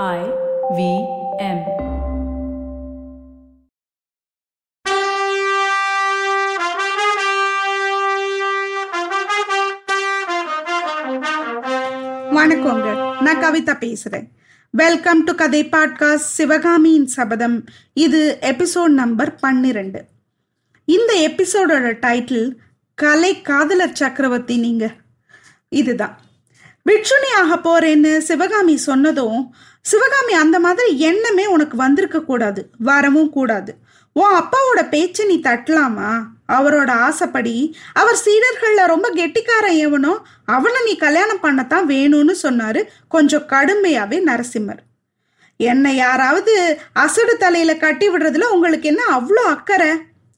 I V M. வணக்கங்க நான் கவிதா பேசுறேன். வெல்கம் டு கதை பாட்காஸ்ட் சிவகாமியின் சபதம். இது எபிசோட் நம்பர் பன்னிரெண்டு. இந்த எபிசோடோட டைட்டில் கலை காதலர் சக்கரவர்த்தி நீங்க. இதுதான். பிட்சுனி ஆக போறேன்னு சிவகாமி சொன்னதும் சிவகாமி அந்த மாதிரி எண்ணமே உனக்கு வந்திருக்க கூடாது வரவும் கூடாது. உன் அப்பாவோட பேச்சை நீ தட்டலாமா? அவரோட ஆசைப்படி. அவர் சீடர்களில் ரொம்ப கெட்டிக்காரன் எவனோ அவனை நீ கல்யாணம் பண்ணத்தான் வேணும்னு சொன்னாரு கொஞ்சம் கடுமையாவே நரசிம்மர். என்னை யாராவது அசடு தலையில கட்டி விடுறதுல உங்களுக்கு என்ன அவ்வளோ அக்கறை?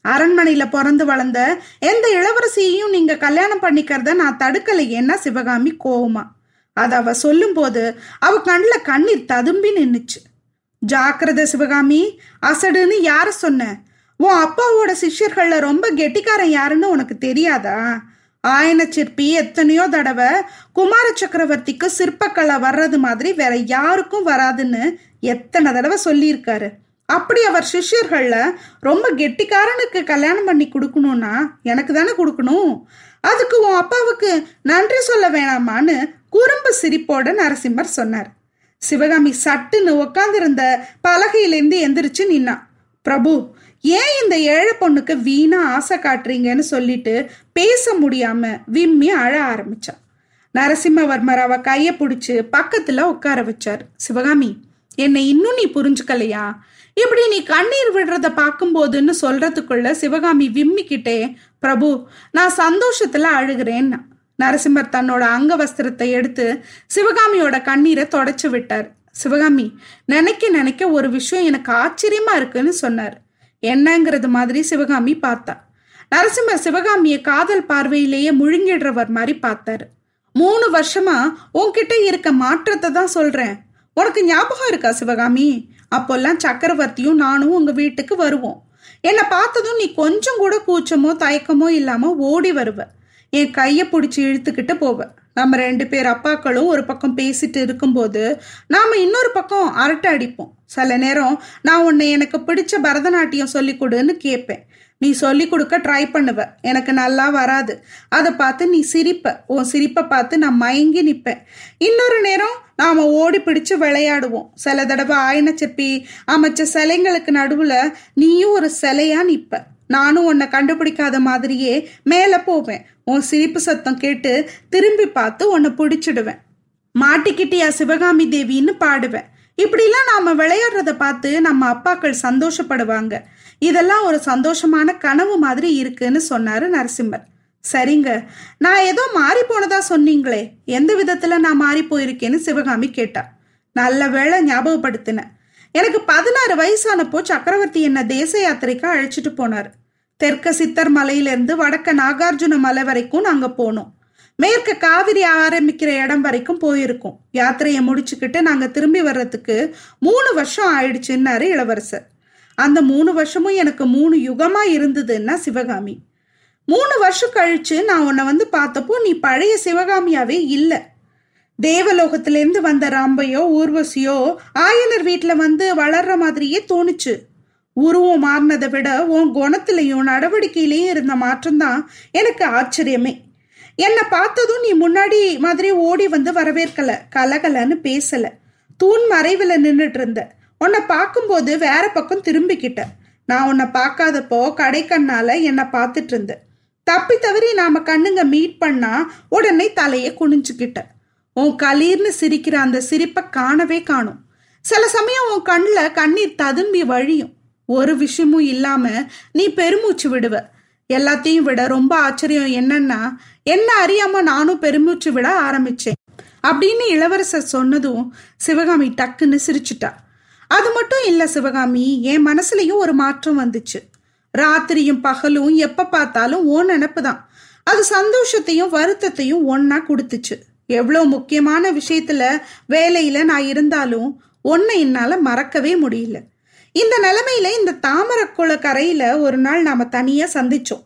அரண்மனையில பிறந்து வளர்ந்த எந்த இளவரசியையும் நீங்க கல்யாணம் பண்ணிக்கிறத நான் தடுக்கலையேன்னா சிவகாமி கோவமா. அதை அவ சொல்லும்போது அவ கண்ணில் கண்ணீர் ததும்பி நின்றுச்சு ஜாக்கிரத சிவகாமி அசடுன்னு யார சொன்ன? உன் அப்பாவோட சிஷ்யர்களில் ரொம்ப கெட்டிக்காரன் யாருன்னு உனக்கு தெரியாதா? ஆயன சிற்பி எத்தனையோ தடவை குமார சக்கரவர்த்திக்கு சிற்பக்கலை வர்றது மாதிரி வேற யாருக்கும் வராதுன்னு எத்தனை தடவை சொல்லியிருக்காரு. அப்படி அவர் சிஷ்யர்களில் ரொம்ப கெட்டிக்காரனுக்கு கல்யாணம் பண்ணி கொடுக்கணும்னா எனக்கு தானே கொடுக்கணும்? அதுக்கு உன் அப்பாவுக்கு நன்றி சொல்ல வேணாமான்னு குறும்பு சிரிப்போட நரசிம்மர் சொன்னார். சிவகாமி சட்டுன்னு உக்காந்துருந்த பலகையிலேருந்து எந்திரிச்சு நின்னான் பிரபு ஏன் இந்த ஏழை பொண்ணுக்கு வீணா ஆசை காட்டுறீங்கன்னு சொல்லிட்டு பேச முடியாம விம்மி அழ ஆரம்பிச்சா? நரசிம்மவர்மர் அவ கைய பிடிச்சு பக்கத்துல உட்கார வச்சார். சிவகாமி என்னை இன்னும் நீ புரிஞ்சுக்கலையா? இப்படி நீ கண்ணீர் விடுறத பார்க்கும்போதுன்னு சொல்றதுக்குள்ள சிவகாமி விம்மிக்கிட்டே பிரபு நான் சந்தோஷத்துல அழுகிறேன்னா நரசிம்மர் தன்னோட அங்க வஸ்திரத்தை எடுத்து சிவகாமியோட கண்ணீரை தொடச்சு விட்டார். சிவகாமி நினைக்க நினைக்க ஒரு விஷயம் எனக்கு ஆச்சரியமா இருக்குன்னு சொன்னார். என்னங்கிறது மாதிரி சிவகாமி பார்த்தா. நரசிம்மர் சிவகாமியை காதல் பார்வையிலேயே முழுங்கிடுறவர் மாதிரி பார்த்தாரு. மூணு வருஷமா உன்கிட்ட இருக்க மாற்றத்தை தான் சொல்றேன். உனக்கு ஞாபகம் இருக்கா சிவகாமி? அப்போல்லாம் சக்கரவர்த்தியும் நானும் உங்க வீட்டுக்கு வருவோம். என்னை பார்த்ததும் நீ கொஞ்சம் கூட கூச்சமோ தயக்கமோ இல்லாம ஓடி வருவ. என் கையை பிடிச்சி இழுத்துக்கிட்டு போவ நம்ம ரெண்டு பேர் அப்பாக்களும் ஒரு பக்கம் பேசிட்டு இருக்கும்போது நாம இன்னொரு பக்கம் அரட்டை அடிப்போம். சில நேரம் நான் உன்னை எனக்கு பிடிச்ச பரதநாட்டியம் சொல்லி கொடுன்னு கேட்பேன். நீ சொல்லி கொடுக்க ட்ரை பண்ணுவ. எனக்கு நல்லா வராது. அதை பார்த்து நீ சிரிப்ப. உன் சிரிப்பை பார்த்து நான் மயங்கி நிற்பேன். இன்னொரு நேரம் நாம் ஓடி பிடிச்சு விளையாடுவோம். சில தடவை ஆயன செப்பி அமைச்ச சிலைங்களுக்கு நடுவில் நீயும் ஒரு சிலையா நிற்ப நானும் உன்னை கண்டுபிடிக்காத மாதிரியே மேலே போவேன். உன் சிரிப்பு சத்தம் கேட்டு திரும்பி பார்த்து உன்னை பிடிச்சிடுவேன். மாட்டிக்கிட்டியா சிவகாமி தேவின்னு பாடுவேன். இப்படிலாம் நாம விளையாடுறத பார்த்து நம்ம அப்பாக்கள் சந்தோஷப்படுவாங்க. இதெல்லாம் ஒரு சந்தோஷமான கனவு மாதிரி இருக்குன்னு சொன்னாரு நரசிம்மர். சரிங்க நான் ஏதோ மாறி போனதா சொன்னீங்களே. எந்த விதத்துல நான் மாறி போயிருக்கேன்னு சிவகாமி கேட்டா. நல்ல வேளை ஞாபகப்படுத்தினேன் எனக்கு பதினாறு வயசானப்போ சக்கரவர்த்தி என்ன தேச யாத்திரைக்கு அழைச்சிட்டு போனார். தெற்க சித்தர் மலையிலிருந்து வடக்க நாகார்ஜுன மலை வரைக்கும் நாங்க போனோம். மேற்க காவிரி ஆரம்பிக்கிற இடம் வரைக்கும் போயிருக்கோம். யாத்திரையை முடிச்சுக்கிட்டு நாங்க திரும்பி வர்றதுக்கு மூணு வருஷம் ஆயிடுச்சுன்னாரு இளவரசர். அந்த மூணு வருஷமும் எனக்கு மூணு யுகமா இருந்ததுன்னா சிவகாமி. மூணு வருஷம் கழிச்சு நான் உன்னை வந்து பார்த்தப்போ நீ பழைய சிவகாமியாவே இல்லை. தேவலோகத்திலேருந்து வந்த ராம்பையோ ஊர்வசியோ ஆயனர் வீட்டில் வந்து வளர்ற மாதிரியே தோணுச்சு. உருவம் மாறினதை விட உன் குணத்திலையும் நடவடிக்கையிலையும் இருந்த மாற்றம்தான் எனக்கு ஆச்சரியமே. என்னை பார்த்ததும் நீ முன்னாடி மாதிரி ஓடி வந்து வரவேற்கல கலகலன்னு பேசல. தூண் மறைவில் நின்றுட்டு இருந்த உன்னை பார்க்கும்போது வேற பக்கம் திரும்பிக்கிட்ட. நான் உன்னை பார்க்காதப்போ கடைக்கண்ணால என்னை பார்த்துட்டு இருந்த தப்பி தவறி நாம கண்ணுங்க மீட் பண்ணா உடனே தலையை குனிஞ்சுக்கிட்ட. உன் களீர்னு சிரிக்கிற அந்த சிரிப்பை காணவே காணும். சில சமயம் உன் கண்ணில் கண்ணீர் ததும்பி வழியும். ஒரு விஷயமும் இல்லாம நீ பெருமூச்சு விடுவ. எல்லாத்தையும் விட ரொம்ப ஆச்சரியம் என்னன்னா என்ன அறியாம நானும் பெருமூச்சு விட ஆரம்பிச்சேன். அப்படின்னு இளவரசர் சொன்னதும் சிவகாமி டக்குன்னு சிரிச்சுட்டா. அது மட்டும் இல்லை சிவகாமி என் மனசுலயும் ஒரு மாற்றம் வந்துச்சு. ராத்திரியும் பகலும் எப்ப பார்த்தாலும் ஓ நினப்பு தான் அது சந்தோஷத்தையும் வருத்தத்தையும் ஒன்னா கொடுத்துச்சு. எவ்வளோ முக்கியமான விஷயத்துல வேலையில நான் இருந்தாலும் ஒன்னை என்னால மறக்கவே முடியல. இந்த நிலைமையில இந்த தாமரக்குள கரையில ஒரு நாள் நாம தனியா சந்திச்சோம்.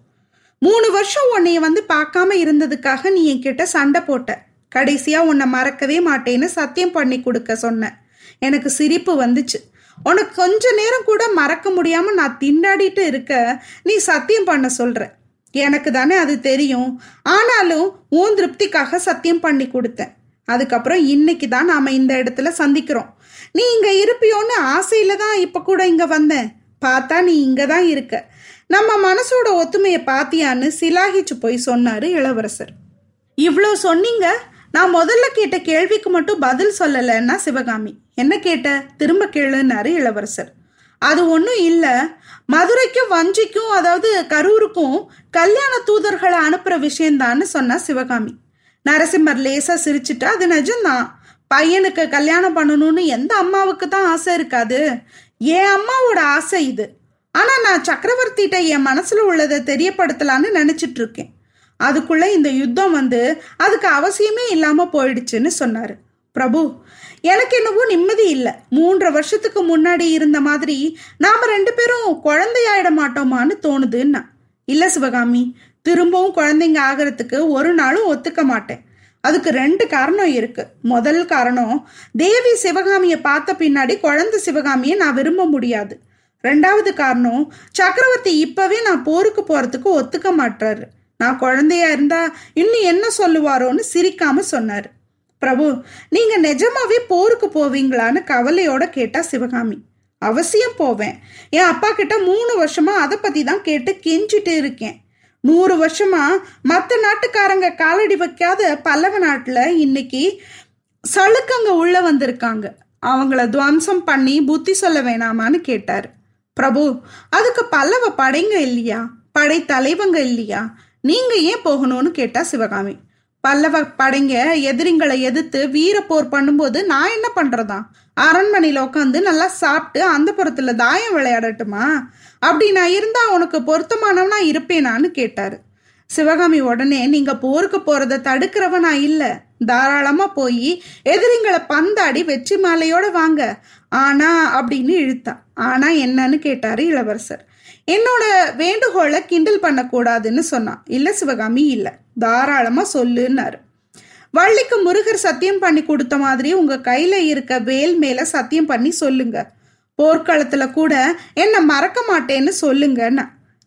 மூணு வருஷம் உன்னைய வந்து பார்க்காம இருந்ததுக்காக நீ என்கிட்ட சண்டை போட்ட. கடைசியா உன்னை மறக்கவே மாட்டேன்னு சத்தியம் பண்ணி கொடுக்க சொன்ன. எனக்கு சிரிப்பு வந்துச்சு. உனக்கு கொஞ்ச நேரம் கூட மறக்க முடியாம நான் திண்டாடிட்டு இருக்க நீ சத்தியம் பண்ண சொல்ற. எனக்கு தானே அது தெரியும். ஆனாலும் உன் திருப்திக்காக சத்தியம் பண்ணி கொடுத்தேன். அதுக்கப்புறம் இன்னைக்கு தான் நாம இந்த இடத்துல சந்திக்கிறோம். நீ இங்க இருப்பியோன்னு ஆசையில தான் இப்ப கூட இங்க வந்தேன். பார்த்தா நீ இங்க தான் இருக்க. நம்ம மனசோட ஒத்துமையை பாத்தியான்னு சிலாகிச்சு போய் சொன்னாரு இளவரசர். இவ்வளோ சொன்னீங்க. நான் முதல்ல கேட்ட கேள்விக்கு மட்டும் பதில் சொல்லலைன்னா சிவகாமி. என்ன கேட்ட? திரும்ப கேளுன்னாரு இளவரசர். அது ஒன்றும் இல்லை. மதுரைக்கும் வஞ்சிக்கும் அதாவது கரூருக்கும் கல்யாண தூதர்களை அனுப்புகிற விஷயந்தான்னு சொன்னா சிவகாமி. நரசிம்மர் லேசாக சிரிச்சுட்டா அது நிஜம்தான். பையனுக்கு கல்யாணம் பண்ணணும்னு எந்த அம்மாவுக்கு தான் ஆசை இருக்காது. என் அம்மாவோட ஆசை இது. ஆனால் நான் சக்கரவர்த்திகிட்ட என் மனசில் உள்ளதை தெரியப்படுத்தலான்னு நினச்சிட்டு இருக்கேன் அதுக்குள்ளே இந்த யுத்தம் வந்து அதுக்கு அவசியமே இல்லாமல் போயிடுச்சுன்னு சொன்னார். பிரபு எனக்கு என்னவோ நிம்மதி இல்லை. மூன்றரை வருஷத்துக்கு முன்னாடி இருந்த மாதிரி நாம ரெண்டு பேரும் குழந்தையாயிட மாட்டோமான்னு தோணுதுன்னா. இல்லை சிவகாமி திரும்பவும் குழந்தைங்க ஆகிறதுக்கு ஒரு நாளும் ஒத்துக்க மாட்டேன். அதுக்கு ரெண்டு காரணம் இருக்கு. முதல் காரணம் தேவி சிவகாமியை பார்த்த பின்னாடி குழந்தை சிவகாமியை நான் விரும்ப முடியாது. ரெண்டாவது காரணம் சக்கரவர்த்தி இப்பவே நான் போருக்கு போறதுக்கு ஒத்துக்க மாட்டாரு நான் குழந்தையா இருந்தா இன்னும் என்ன சொல்லுவாரோன்னு சிரிக்காம சொன்னாரு. பிரபு நீங்க நிஜமாவே போருக்கு போவீங்களான்னு கவலையோட கேட்டா சிவகாமி. அவசியம் போவேன். என் அப்பா கிட்ட மூணு வருஷமா அதை பத்தி தான் கேட்டு கெஞ்சிட்டு இருக்கேன். நூறு வருஷமா மற்ற நாட்டுக்காரங்க காலடி வைக்காத பல்லவ நாட்டுல இன்னைக்கு சளுக்கங்க உள்ள வந்திருக்காங்க. அவங்கள துவம்சம் பண்ணி புத்தி சொல்ல வேணாமான்னு கேட்டார். பிரபு அதுக்கு பல்லவ படைங்க இல்லையா? படை தலைவங்க இல்லையா? நீங்க ஏன் போகணும்னு கேட்டா சிவகாமி. பல்லவ படைங்க எதிரிங்களை எதிர்த்து வீர போர் பண்ணும்போது நான் என்ன பண்றதா? அரண்மனையில உட்காந்து நல்லா சாப்பிட்டு அந்த புறத்துல தாயம் விளையாடட்டுமா? அப்படி நான் இருந்தா உனக்கு பொருத்தமானவனா இருப்பேனான்னு கேட்டாரு. சிவகாமி உடனே நீங்க போருக்கு போகிறத தடுக்கிறவ நான் இல்ல. தாராளமா போய் எதிரிங்களை பந்தாடி வெற்றி மாலையோட வாங்க. ஆனா அப்படின்னு இழுத்தா. ஆனா என்னன்னு கேட்டாரு இளவரசர். என்னோட வேண்டுகோளை கிண்டல் பண்ணக்கூடாதுன்னு சொன்னான். இல்ல சிவகாமி இல்ல. தாராளமா சொல்லுன்னாரு. வள்ளிக்கு முருகர் சத்தியம் பண்ணி கொடுத்த மாதிரி உங்க கையில இருக்க வேல் மேல சத்தியம் பண்ணி சொல்லுங்க. போர்க்களத்துல கூட என்ன மறக்க மாட்டேன்னு சொல்லுங்கன்னா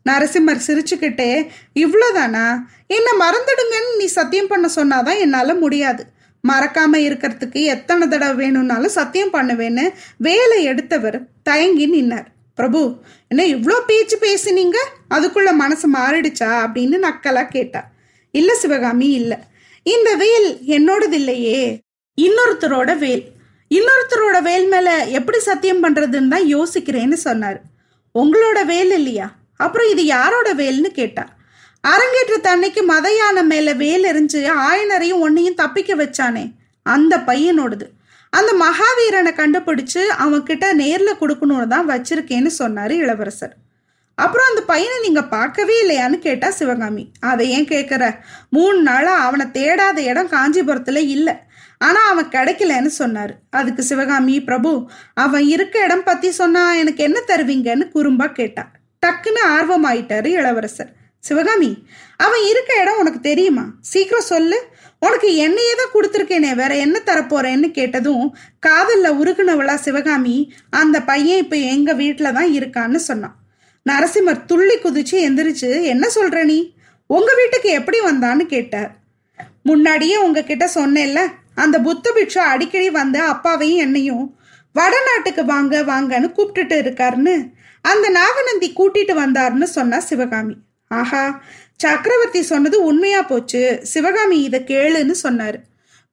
நரசிம்மர் சிரிச்சுக்கிட்டே இவ்வளோதானா என்னை மறந்துடுங்கன்னு நீ சத்தியம் பண்ண சொன்னாதான் என்னால் முடியாது. மறக்காம இருக்கிறதுக்கு எத்தனை தடவை வேணும்னாலும் சத்தியம் பண்ணுவேன்னு வேலை எடுத்தவர் தயங்கி நின்னார். பிரபு என்ன இவ்வளோ பேச்சு பேசினீங்க? அதுக்குள்ள மனசு மாறிடுச்சா? அப்படின்னு நக்கலா கேட்டா. இல்ல சிவகாமி இல்ல. இந்த வேல் என்னோடது இல்லையே இன்னொருத்தரோட வேல். இன்னொருத்தரோட வேல் மேல எப்படி சத்தியம் பண்றதுன்னு தான் யோசிக்கிறேன்னு சொன்னார். உங்களோட வேல் இல்லையா? அப்புறம் இது யாரோட வேல்னு கேட்டா. அரங்கேற்ற தன்னைக்கு மத யானை மேல வேல் எரிஞ்சு ஆயனரையும் ஒன்னையும் தப்பிக்க வச்சானே. அந்த பையனோடது. அந்த மகாவீரனை கண்டுபிடிச்சு அவன் நேரில் கொடுக்கணும்னு தான் வச்சிருக்கேன்னு சொன்னார் இளவரசர். அப்புறம் அந்த பையனை நீங்கள் பார்க்கவே இல்லையான்னு கேட்டா சிவகாமி அதை ஏன் கேட்குற மூணு நாளாக அவனை தேடாத இடம் காஞ்சிபுரத்தில் இல்லை. ஆனால் அவன் கிடைக்கலன்னு சொன்னார். அதுக்கு சிவகாமி பிரபு அவன் இருக்க இடம் பற்றி சொன்னா எனக்கு என்ன தருவீங்கன்னு குறும்பா கேட்டா. டக்குன்னு ஆர்வமாயிட்டாரு இளவரசர். சிவகாமி அவன் இருக்க இடம் உனக்கு தெரியுமா? சீக்கிரம் சொல்லு. உனக்கு என்னையே தான் கொடுத்துருக்கேனே வேற என்ன தரப்போறேன்னு கேட்டதும் காதல்ல உருகுனவளா சிவகாமி அந்த பையன் இப்ப எங்க வீட்டில் தான் இருக்கான்னு சொன்னான். நரசிம்மர் துள்ளி குதிச்சு எந்திரிச்சு என்ன சொல்ற நீ? உங்க வீட்டுக்கு எப்படி வந்தான்னு கேட்டார். முன்னாடியே உங்ககிட்ட சொன்னேன்ல அந்த புத்த பிட்சு அடிக்கடி வந்து அப்பாவையும் என்னையும் வடநாட்டுக்கு வாங்க வாங்கன்னு கூப்பிட்டுட்டு இருக்காருன்னு. அந்த நாகநந்தி கூட்டிட்டு வந்தாருன்னு சொன்னா சிவகாமி. ஆஹா சக்கரவர்த்தி சொன்னது உண்மையா போச்சு. சிவகாமி இதை கேளுன்னு சொன்னாரு.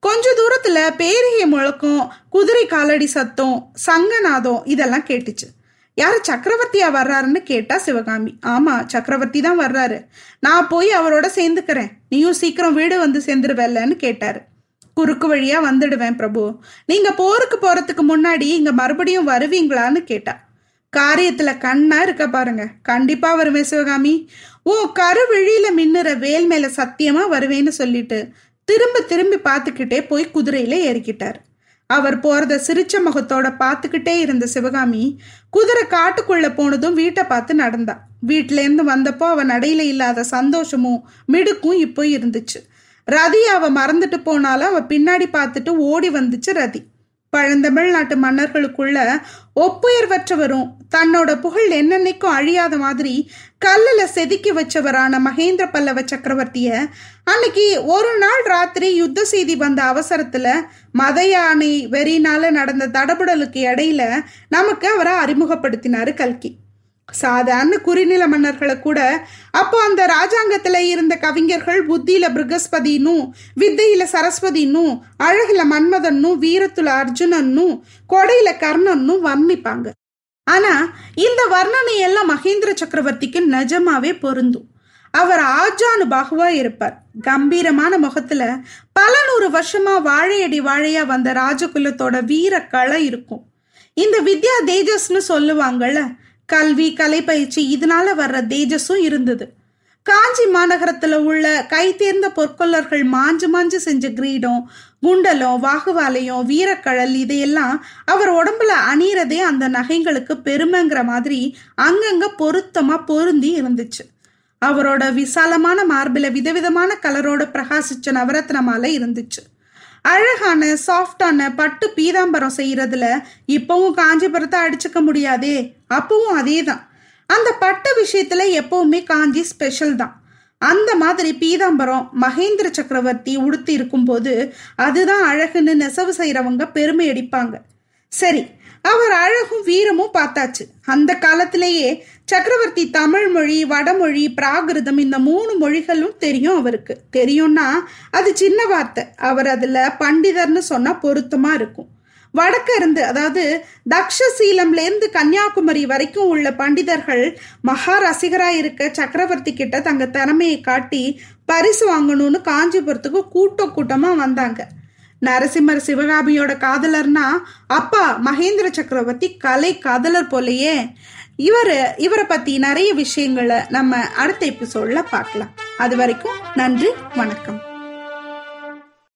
கொஞ்ச தூரத்துல பேரிகை முழக்கம் குதிரை காலடி சத்தம் சங்கநாதம் இதெல்லாம் கேட்டுச்சு. யாரு சக்கரவர்த்தியா வர்றாருன்னு கேட்டா சிவகாமி. ஆமா சக்கரவர்த்தி தான் வர்றாரு. நான் போய் அவரோட சேர்ந்துக்கிறேன். நீயும் சீக்கிரம் வீடு வந்து சேர்ந்துருவேல்லன்னு கேட்டாரு. குறுக்கு வழியா வந்துடுவேன் பிரபு. நீங்க போருக்கு போறதுக்கு முன்னாடி இங்க மறுபடியும் வருவீங்களான்னு கேட்டா. காரியத்துல கண்ணா இருக்க பாருங்க. கண்டிப்பா வருவேன் சிவகாமி. ஓ கருவிழியில மின்னுற வேல் மேல சத்தியமா வருவேன்னு சொல்லிட்டு திரும்ப திரும்பி பார்த்துக்கிட்டே போய் குதிரையில ஏறிக்கிட்டார். அவர் போறத சிரிச்ச முகத்தோட பார்த்துக்கிட்டே இருந்த சிவகாமி குதிரை காட்டுக்குள்ள போனதும் வீட்டை பார்த்து நடந்தா. வீட்டிலேருந்து வந்தப்போ அவன் நடையில இல்லாத சந்தோஷமும் மிடுக்கும் இப்போ இருந்துச்சு. ரதி அவ மறந்துட்டு போனாலும் அவ பின்னாடி பார்த்துட்டு ஓடி வந்துச்சு ரதி. பழந்தமிழ்நாட்டு மன்னர்களுக்குள்ள ஒப்புயர்வற்றவரும் தன்னோட புகழ் என்னென்னைக்கும் அழியாத மாதிரி கல்லில் செதுக்கி வச்சவரான மகேந்திர பல்லவ சக்கரவர்த்திய அன்னைக்கு ஒரு நாள் ராத்திரி யுத்த செய்தி வந்த அவசரத்துல மத யானை வெறினால நடந்த தடபுடலுக்கு இடையில நமக்கு அவரை அறிமுகப்படுத்தினாரு கல்கி. சாதாரண குறிநில மன்னர்களை கூட அப்போ அந்த ராஜாங்கத்துல இருந்த கவிஞர்கள் புத்தியில பிருகஸ்பதினும் வித்தையில சரஸ்வதினும் அழகுல மன்மதன்னும் வீரத்துல அர்ஜுனன்னும் கொடையில கர்ணன்னும் வர்ணிப்பாங்க. ஆனா இந்த வர்ணனை எல்லாம் மகேந்திர சக்கரவர்த்திக்கு நிஜமாவே பொருந்தும். அவர் ஆஜானு பாகுவா இருப்பார். கம்பீரமான முகத்துல பல நூறு வருஷமா வாழையடி வாழையா வந்த ராஜகுலத்தோட வீர களை இருக்கும். இந்த வித்யா தேஜஸ்னு சொல்லுவாங்கல்ல கல்வி கலை பயிற்சி இதனால வர்ற தேஜஸும் இருந்தது. காஞ்சி மாநகரத்துல உள்ள கைதேர்ந்த பொற்கொள்ளர்கள் மாஞ்சு மாஞ்சு செஞ்ச கிரீடம் குண்டலம் வாகுவாலையும் வீரக்கழல் இதையெல்லாம் அவர் உடம்புல அணியறதே அந்த நகைங்களுக்கு பெருமைங்கிற மாதிரி அங்கங்க பொருத்தமா பொருந்தி இருந்துச்சு. அவரோட விசாலமான மார்பில விதவிதமான கலரோட பிரகாசிச்ச நவரத்ன மாலை இருந்துச்சு. அழகான சாஃப்டான பட்டு பீதாம்பரம் செய்யறதுல இப்பவும் காஞ்சிபுரத்தை அடிச்சுக்க முடியாதே. அப்பவும் அதே தான் அந்த பட்டு விஷயத்துல எப்பவுமே காஞ்சி ஸ்பெஷல் தான். அந்த மாதிரி பீதாம்பரம் மகேந்திர சக்கரவர்த்தி உடுத்தி இருக்கும்போது அதுதான் அழகுன்னு நெசவு செய்யறவங்க பெருமை அடிப்பாங்க. சரி அவர் அழகும் வீரமும் பார்த்தாச்சு. அந்த காலத்திலேயே சக்கரவர்த்தி தமிழ் மொழி வடமொழி பிராகிருதம் இந்த மூணு மொழிகளும் தெரியும் அவருக்கு. தெரியும்னா அது சின்ன வார்த்தை. அவர் அதுல பண்டிதர்னு சொன்னா பொருத்தமா இருக்கும். வடக்க இருந்து அதாவது தக்ஷசீலம்லேருந்து கன்னியாகுமரி வரைக்கும் உள்ள பண்டிதர்கள் மகா ரசிகராக இருக்க சக்கரவர்த்தி கிட்ட தங்க திறமையை காட்டி பரிசு வாங்கணும்னு காஞ்சிபுரத்துக்கு கூட்டம் கூட்டமாக வந்தாங்க. நரசிம்மர் சிவகாமியோட காதலர்னா அப்பா மகேந்திர சக்கரவர்த்தி கலை காதலர் போலயே. இவர் இவரை பத்தி நிறைய விஷயங்களை நம்ம அடுத்த சொல்ல பார்க்கலாம். அது வரைக்கும் நன்றி வணக்கம்.